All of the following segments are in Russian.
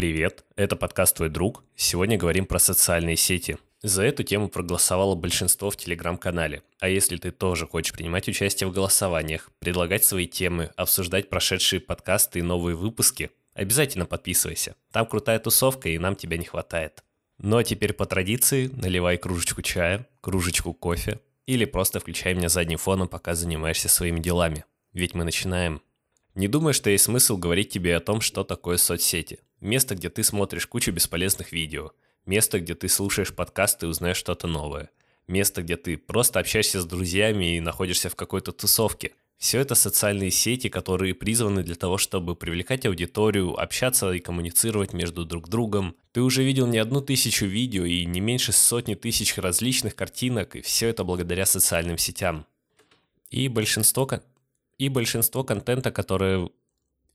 Привет, это подкаст «Твой друг». Сегодня говорим про социальные сети. За эту тему проголосовало большинство в телеграм-канале. А если ты тоже хочешь принимать участие в голосованиях, предлагать свои темы, обсуждать прошедшие подкасты и новые выпуски, обязательно подписывайся. Там крутая тусовка, и нам тебя не хватает. Ну а теперь по традиции наливай кружечку чая, кружечку кофе или просто включай меня задним фоном, пока занимаешься своими делами. Ведь мы начинаем. Не думай, что есть смысл говорить тебе о том, что такое соцсети. Место, где ты смотришь кучу бесполезных видео. Место, где ты слушаешь подкасты и узнаешь что-то новое. Место, где ты просто общаешься с друзьями и находишься в какой-то тусовке. Все это социальные сети, которые призваны для того, чтобы привлекать аудиторию, общаться и коммуницировать между друг другом. Ты уже видел не одну тысячу видео и не меньше сотни тысяч различных картинок, и все это благодаря социальным сетям. И большинство, и большинство контента, которое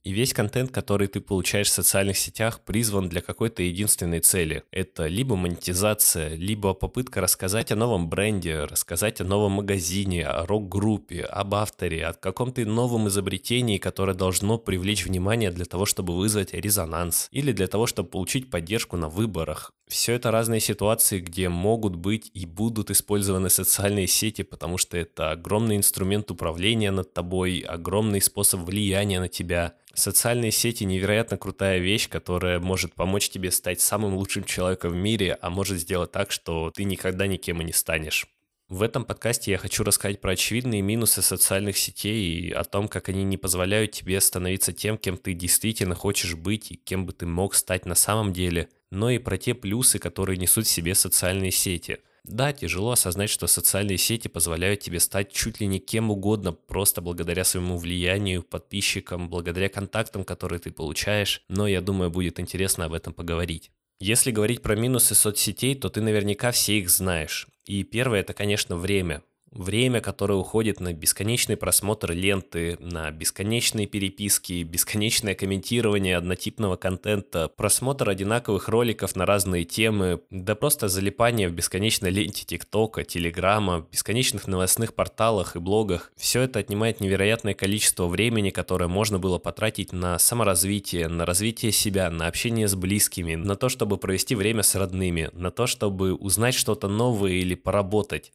и весь контент, который ты получаешь в социальных сетях, призван для какой-то единственной цели. Это либо монетизация, либо попытка рассказать о новом бренде, рассказать о новом магазине, о рок-группе, об авторе, о каком-то новом изобретении, которое должно привлечь внимание для того, чтобы вызвать резонанс, или для того, чтобы получить поддержку на выборах. Все это разные ситуации, где могут быть и будут использованы социальные сети, потому что это огромный инструмент управления над тобой, огромный способ влияния на тебя. Социальные сети невероятно крутая вещь, которая может помочь тебе стать самым лучшим человеком в мире, а может сделать так, что ты никогда никем и не станешь. В этом подкасте я хочу рассказать про очевидные минусы социальных сетей и о том, как они не позволяют тебе становиться тем, кем ты действительно хочешь быть и кем бы ты мог стать на самом деле, но и про те плюсы, которые несут в себе социальные сети – да, тяжело осознать, что социальные сети позволяют тебе стать чуть ли не кем угодно, просто благодаря своему влиянию, подписчикам, благодаря контактам, которые ты получаешь, но я думаю, будет интересно об этом поговорить. Если говорить про минусы соцсетей, то ты наверняка все их знаешь. И первое это, конечно, время время, которое уходит на бесконечный просмотр ленты, на бесконечные переписки, бесконечное комментирование однотипного контента, просмотр одинаковых роликов на разные темы, да просто залипание в бесконечной ленте ТикТока, Телеграма, бесконечных новостных порталах и блогах. Все это отнимает невероятное количество времени, которое можно было потратить на саморазвитие, на развитие себя, на общение с близкими, на то, чтобы провести время с родными, на то, чтобы узнать что-то новое или поработать.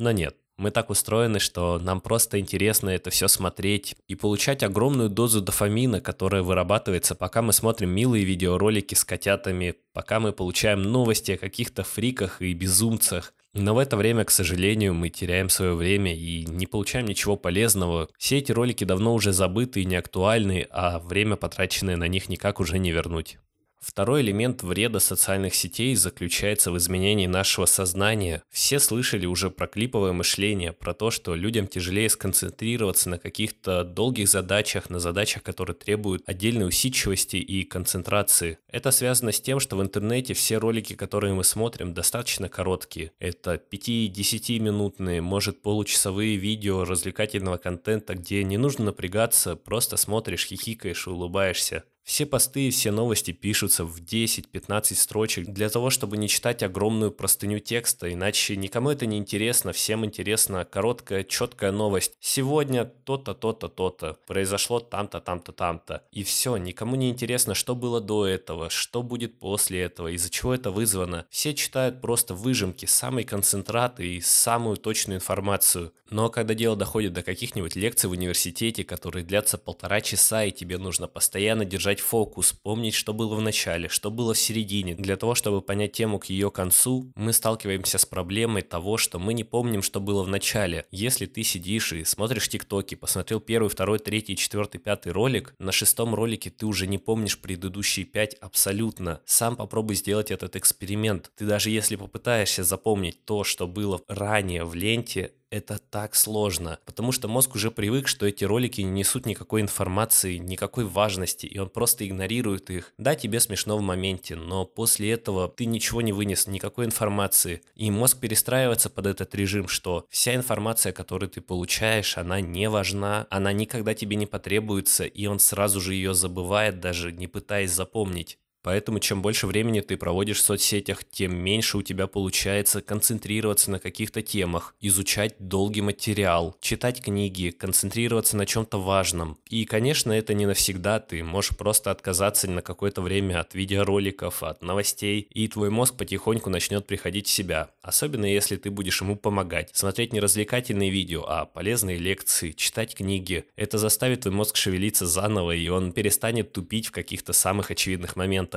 Но нет, мы так устроены, что нам просто интересно это все смотреть и получать огромную дозу дофамина, которая вырабатывается, пока мы смотрим милые видеоролики с котятами, пока мы получаем новости о каких-то фриках и безумцах. Но в это время, к сожалению, мы теряем свое время и не получаем ничего полезного. Все эти ролики давно уже забыты и не актуальны, а время, потраченное на них, никак уже не вернуть. Второй элемент вреда социальных сетей заключается в изменении нашего сознания. Все слышали уже про клиповое мышление, про то, что людям тяжелее сконцентрироваться на каких-то долгих задачах, на задачах, которые требуют отдельной усидчивости и концентрации. Это связано с тем, что в интернете все ролики, которые мы смотрим, достаточно короткие. Это 5-10 минутные, может получасовые видео развлекательного контента, где не нужно напрягаться, просто смотришь, хихикаешь и улыбаешься. Все посты и все новости пишутся в 10-15 строчек для того, чтобы не читать огромную простыню текста, иначе никому это не интересно, всем интересна короткая, четкая новость. Сегодня то-то, то-то, то-то, произошло там-то, там-то, там-то. И все, никому не интересно, что было до этого, что будет после этого, из-за чего это вызвано. Все читают просто выжимки, самый концентрат и самую точную информацию. Но когда дело доходит до каких-нибудь лекций в университете, которые длятся полтора часа, и тебе нужно постоянно держать фокус, помнить, что было в начале, что было в середине, для того, чтобы понять тему к ее концу, мы сталкиваемся с проблемой того, что мы не помним, что было в начале. Если ты сидишь и смотришь тиктоки, посмотрел первый, второй, третий, четвертый, пятый ролик, на шестом ролике ты уже не помнишь предыдущие пять абсолютно. Сам попробуй сделать этот эксперимент. Ты даже если попытаешься запомнить то, что было ранее в ленте, это так сложно, потому что мозг уже привык, что эти ролики не несут никакой информации, никакой важности, и он просто игнорирует их. Да, тебе смешно в моменте, но после этого ты ничего не вынес, никакой информации, и мозг перестраивается под этот режим, что вся информация, которую ты получаешь, она не важна, она никогда тебе не потребуется, и он сразу же ее забывает, даже не пытаясь запомнить. Поэтому чем больше времени ты проводишь в соцсетях, тем меньше у тебя получается концентрироваться на каких-то темах, изучать долгий материал, читать книги, концентрироваться на чем-то важном. И, конечно, это не навсегда, ты можешь просто отказаться на какое-то время от видеороликов, от новостей, и твой мозг потихоньку начнет приходить в себя. Особенно если ты будешь ему помогать. Смотреть не развлекательные видео, а полезные лекции, читать книги. Это заставит твой мозг шевелиться заново, и он перестанет тупить в каких-то самых очевидных моментах.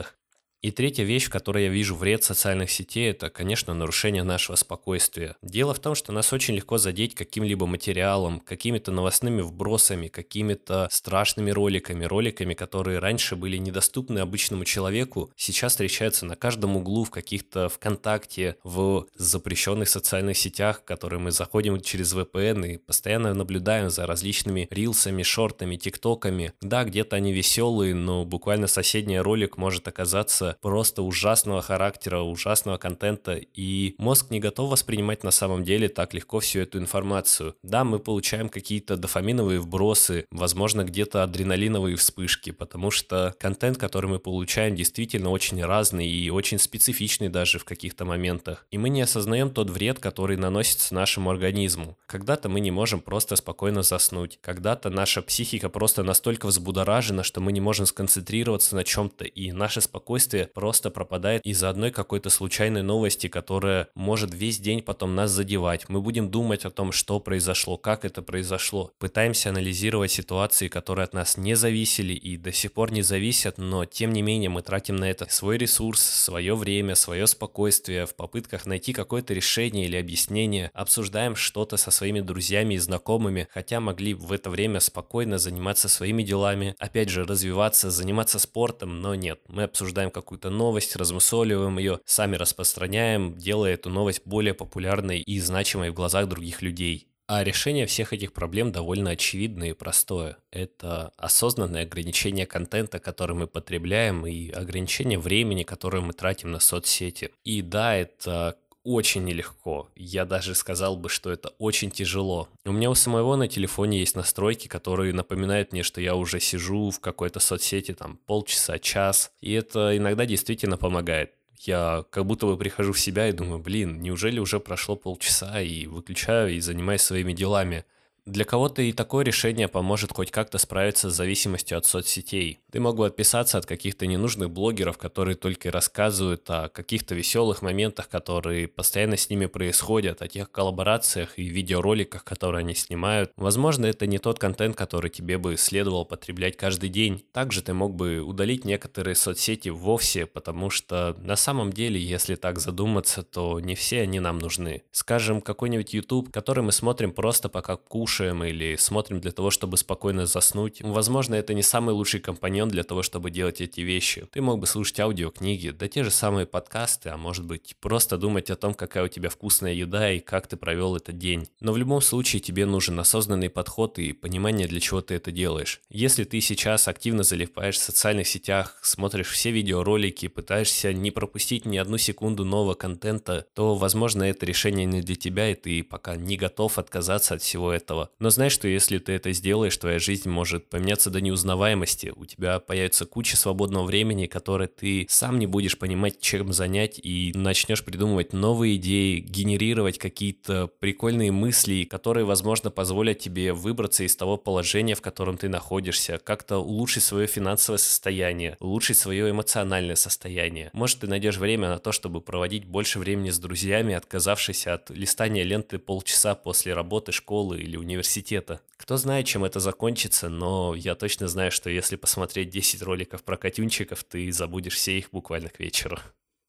И третья вещь, в которой я вижу вред социальных сетей, это, конечно, нарушение нашего спокойствия. Дело в том, что нас очень легко задеть каким-либо материалом, какими-то новостными вбросами, какими-то страшными роликами, роликами, которые раньше были недоступны обычному человеку, сейчас встречаются на каждом углу в каких-то ВКонтакте, в запрещенных социальных сетях, в которые мы заходим через VPN и постоянно наблюдаем за различными рилсами, шортами, тиктоками. Да, где-то они веселые, но буквально соседний ролик может оказаться просто ужасного характера, ужасного контента, и мозг не готов воспринимать на самом деле так легко всю эту информацию. Да, мы получаем какие-то дофаминовые вбросы, возможно, где-то адреналиновые вспышки, потому что контент, который мы получаем, действительно очень разный и очень специфичный даже в каких-то моментах. И мы не осознаем тот вред, который наносится нашему организму. Когда-то мы не можем просто спокойно заснуть. Когда-то наша психика просто настолько взбудоражена, что мы не можем сконцентрироваться на чем-то, и наше спокойствие просто пропадает из-за одной какой-то случайной новости, которая может весь день потом нас задевать. Мы будем думать о том, что произошло, как это произошло. Пытаемся анализировать ситуации, которые от нас не зависели и до сих пор не зависят, но тем не менее мы тратим на это свой ресурс, свое время, свое спокойствие в попытках найти какое-то решение или объяснение. Обсуждаем что-то со своими друзьями и знакомыми, хотя могли в это время спокойно заниматься своими делами, опять же развиваться, заниматься спортом, но нет. Мы обсуждаем какую какую-то новость, размусоливаем ее, сами распространяем, делая эту новость более популярной и значимой в глазах других людей. А решение всех этих проблем довольно очевидное и простое. Это осознанное ограничение контента, который мы потребляем, и ограничение времени, которое мы тратим на соцсети. И да, это очень нелегко. Я даже сказал бы, что это очень тяжело. У меня у самого на телефоне есть настройки, которые напоминают мне, что я уже сижу в какой-то соцсети там полчаса, час. И это иногда действительно помогает. Я как будто бы прихожу в себя и думаю, блин, неужели уже прошло полчаса и выключаю и занимаюсь своими делами. Для кого-то и такое решение поможет хоть как-то справиться с зависимостью от соцсетей. Ты мог бы отписаться от каких-то ненужных блогеров, которые только рассказывают о каких-то веселых моментах, которые постоянно с ними происходят, о тех коллаборациях и видеороликах, которые они снимают. Возможно, это не тот контент, который тебе бы следовало потреблять каждый день. Также ты мог бы удалить некоторые соцсети вовсе, потому что на самом деле, если так задуматься, то не все они нам нужны. Скажем, какой-нибудь YouTube, который мы смотрим просто пока кушаем, слушаем или смотрим для того, чтобы спокойно заснуть. Возможно, это не самый лучший компаньон для того, чтобы делать эти вещи. Ты мог бы слушать аудиокниги, да те же самые подкасты, а может быть просто думать о том, какая у тебя вкусная еда и как ты провел этот день. Но в любом случае тебе нужен осознанный подход и понимание, для чего ты это делаешь. Если ты сейчас активно залипаешь в социальных сетях, смотришь все видеоролики, пытаешься не пропустить ни одну секунду нового контента, то, возможно, это решение не для тебя, и ты пока не готов отказаться от всего этого Но знай, что если ты это сделаешь, твоя жизнь может поменяться до неузнаваемости. У тебя появится куча свободного времени, которое ты сам не будешь понимать, чем занять, и начнешь придумывать новые идеи, генерировать какие-то прикольные мысли, которые, возможно, позволят тебе выбраться из того положения, в котором ты находишься, как-то улучшить свое финансовое состояние, улучшить свое эмоциональное состояние. Может, ты найдешь время на то, чтобы проводить больше времени с друзьями, отказавшись от листания ленты полчаса после работы, школы или университета университета. Кто знает, чем это закончится, но я точно знаю, что если посмотреть 10 роликов про котюнчиков, ты забудешь все их буквально к вечеру.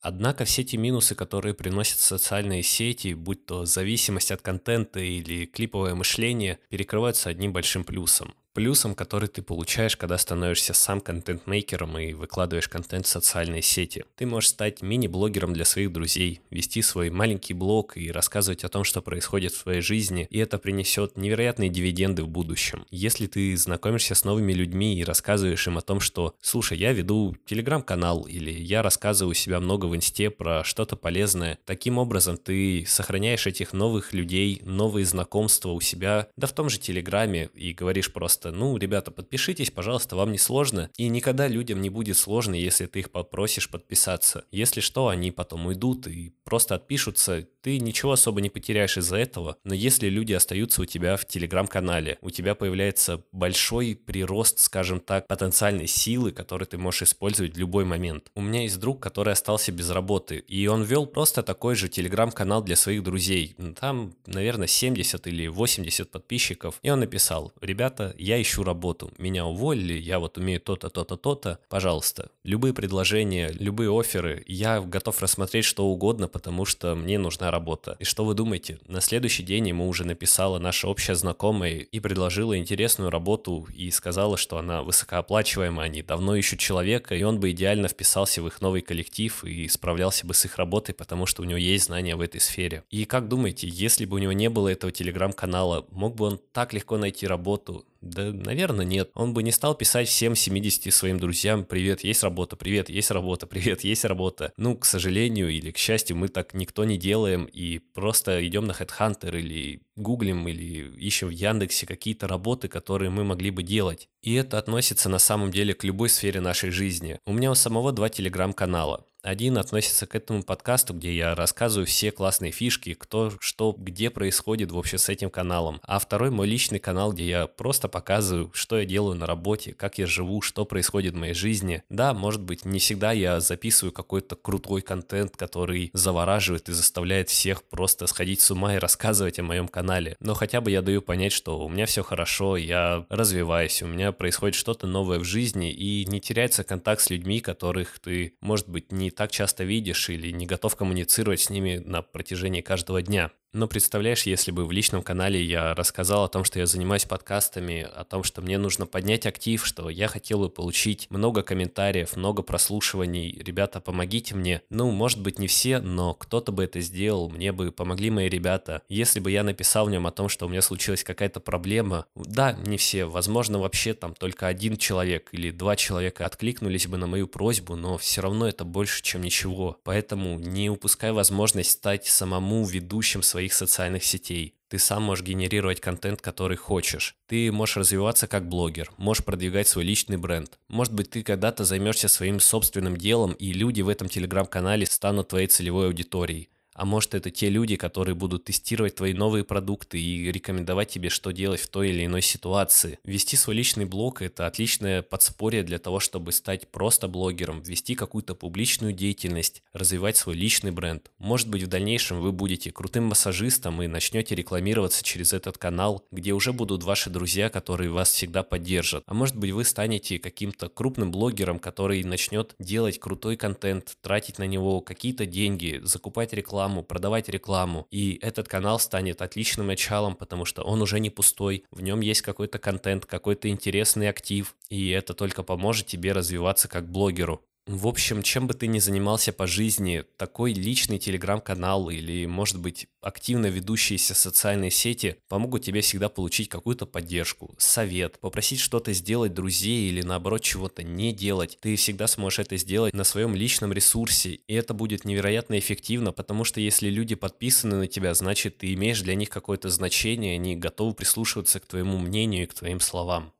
Однако все те минусы, которые приносят социальные сети, будь то зависимость от контента или клиповое мышление, перекрываются одним большим плюсом плюсом, который ты получаешь, когда становишься сам контент-мейкером и выкладываешь контент в социальные сети. Ты можешь стать мини-блогером для своих друзей, вести свой маленький блог и рассказывать о том, что происходит в твоей жизни, и это принесет невероятные дивиденды в будущем. Если ты знакомишься с новыми людьми и рассказываешь им о том, что «Слушай, я веду телеграм-канал» или «Я рассказываю у себя много в инсте про что-то полезное», таким образом ты сохраняешь этих новых людей, новые знакомства у себя, да в том же телеграме и говоришь просто пожалуйста, ну, ребята, подпишитесь, пожалуйста, вам не сложно. И никогда людям не будет сложно, если ты их попросишь подписаться. Если что, они потом уйдут и просто отпишутся. Ты ничего особо не потеряешь из-за этого. Но если люди остаются у тебя в телеграм-канале, у тебя появляется большой прирост, скажем так, потенциальной силы, которую ты можешь использовать в любой момент. У меня есть друг, который остался без работы, и он вел просто такой же телеграм-канал для своих друзей. Там, наверное, 70 или 80 подписчиков. И он написал, ребята, я ищу работу, меня уволили, я вот умею то-то, то-то, то-то, пожалуйста, любые предложения, любые оферы, я готов рассмотреть что угодно, потому что мне нужна работа. И что вы думаете? На следующий день ему уже написала наша общая знакомая и предложила интересную работу и сказала, что она высокооплачиваемая, они давно ищут человека, и он бы идеально вписался в их новый коллектив и справлялся бы с их работой, потому что у него есть знания в этой сфере. И как думаете, если бы у него не было этого телеграм-канала, мог бы он так легко найти работу? Да, наверное, нет. Он бы не стал писать всем 70 своим друзьям «Привет, есть работа, привет, есть работа, привет, есть работа». Ну, к сожалению или к счастью, мы так никто не делаем и просто идем на Headhunter или гуглим или ищем в Яндексе какие-то работы, которые мы могли бы делать. И это относится на самом деле к любой сфере нашей жизни. У меня у самого два телеграм-канала. Один относится к этому подкасту, где я рассказываю все классные фишки, кто, что, где происходит вообще с этим каналом. А второй мой личный канал, где я просто показываю, что я делаю на работе, как я живу, что происходит в моей жизни. Да, может быть, не всегда я записываю какой-то крутой контент, который завораживает и заставляет всех просто сходить с ума и рассказывать о моем канале. Но хотя бы я даю понять, что у меня все хорошо, я развиваюсь, у меня происходит что-то новое в жизни и не теряется контакт с людьми, которых ты, может быть, так часто видишь или не готов коммуницировать с ними на протяжении каждого дня. Но представляешь, если бы в личном канале я рассказал о том, что я занимаюсь подкастами, о том, что мне нужно поднять актив, что я хотел бы получить много комментариев, много прослушиваний, ребята, помогите мне. Ну, может быть, не все, но кто-то бы это сделал, мне бы помогли мои ребята. Если бы я написал в нем о том, что у меня случилась какая-то проблема, да, не все, возможно, вообще там только один человек или два человека откликнулись бы на мою просьбу, но все равно это больше, чем ничего. Поэтому не упускай возможность стать самому ведущим своей своих социальных сетей. Ты сам можешь генерировать контент, который хочешь. Ты можешь развиваться как блогер, можешь продвигать свой личный бренд. Может быть, ты когда-то займешься своим собственным делом, и люди в этом телеграм-канале станут твоей целевой аудиторией. А может это те люди, которые будут тестировать твои новые продукты и рекомендовать тебе, что делать в той или иной ситуации. Вести свой личный блог – это отличное подспорье для того, чтобы стать просто блогером, вести какую-то публичную деятельность, развивать свой личный бренд. Может быть в дальнейшем вы будете крутым массажистом и начнете рекламироваться через этот канал, где уже будут ваши друзья, которые вас всегда поддержат. А может быть вы станете каким-то крупным блогером, который начнет делать крутой контент, тратить на него какие-то деньги, закупать рекламу, рекламу, продавать рекламу. И этот канал станет отличным началом, потому что он уже не пустой, в нем есть какой-то контент, какой-то интересный актив, и это только поможет тебе развиваться как блогеру. В общем, чем бы ты ни занимался по жизни, такой личный телеграм-канал или, может быть, активно ведущиеся социальные сети помогут тебе всегда получить какую-то поддержку, совет, попросить что-то сделать друзей или, наоборот, чего-то не делать. Ты всегда сможешь это сделать на своем личном ресурсе, и это будет невероятно эффективно, потому что если люди подписаны на тебя, значит, ты имеешь для них какое-то значение, они готовы прислушиваться к твоему мнению и к твоим словам.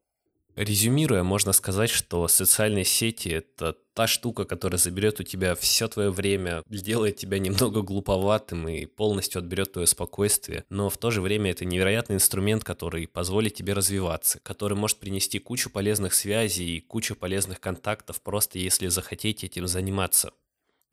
Резюмируя, можно сказать, что социальные сети – это та штука, которая заберет у тебя все твое время, сделает тебя немного глуповатым и полностью отберет твое спокойствие. Но в то же время это невероятный инструмент, который позволит тебе развиваться, который может принести кучу полезных связей и кучу полезных контактов, просто если захотеть этим заниматься.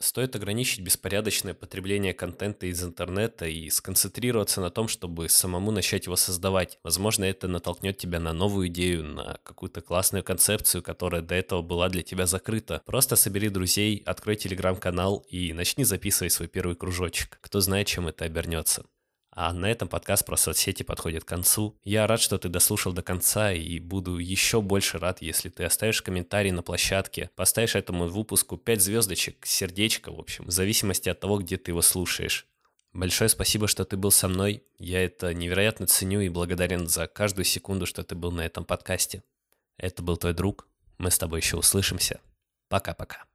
Стоит ограничить беспорядочное потребление контента из интернета и сконцентрироваться на том, чтобы самому начать его создавать. Возможно, это натолкнет тебя на новую идею, на какую-то классную концепцию, которая до этого была для тебя закрыта. Просто собери друзей, открой телеграм-канал и начни записывать свой первый кружочек. Кто знает, чем это обернется. А на этом подкаст про соцсети подходит к концу. Я рад, что ты дослушал до конца и буду еще больше рад, если ты оставишь комментарий на площадке, поставишь этому выпуску 5 звездочек, сердечко, в общем, в зависимости от того, где ты его слушаешь. Большое спасибо, что ты был со мной. Я это невероятно ценю и благодарен за каждую секунду, что ты был на этом подкасте. Это был твой друг. Мы с тобой еще услышимся. Пока-пока.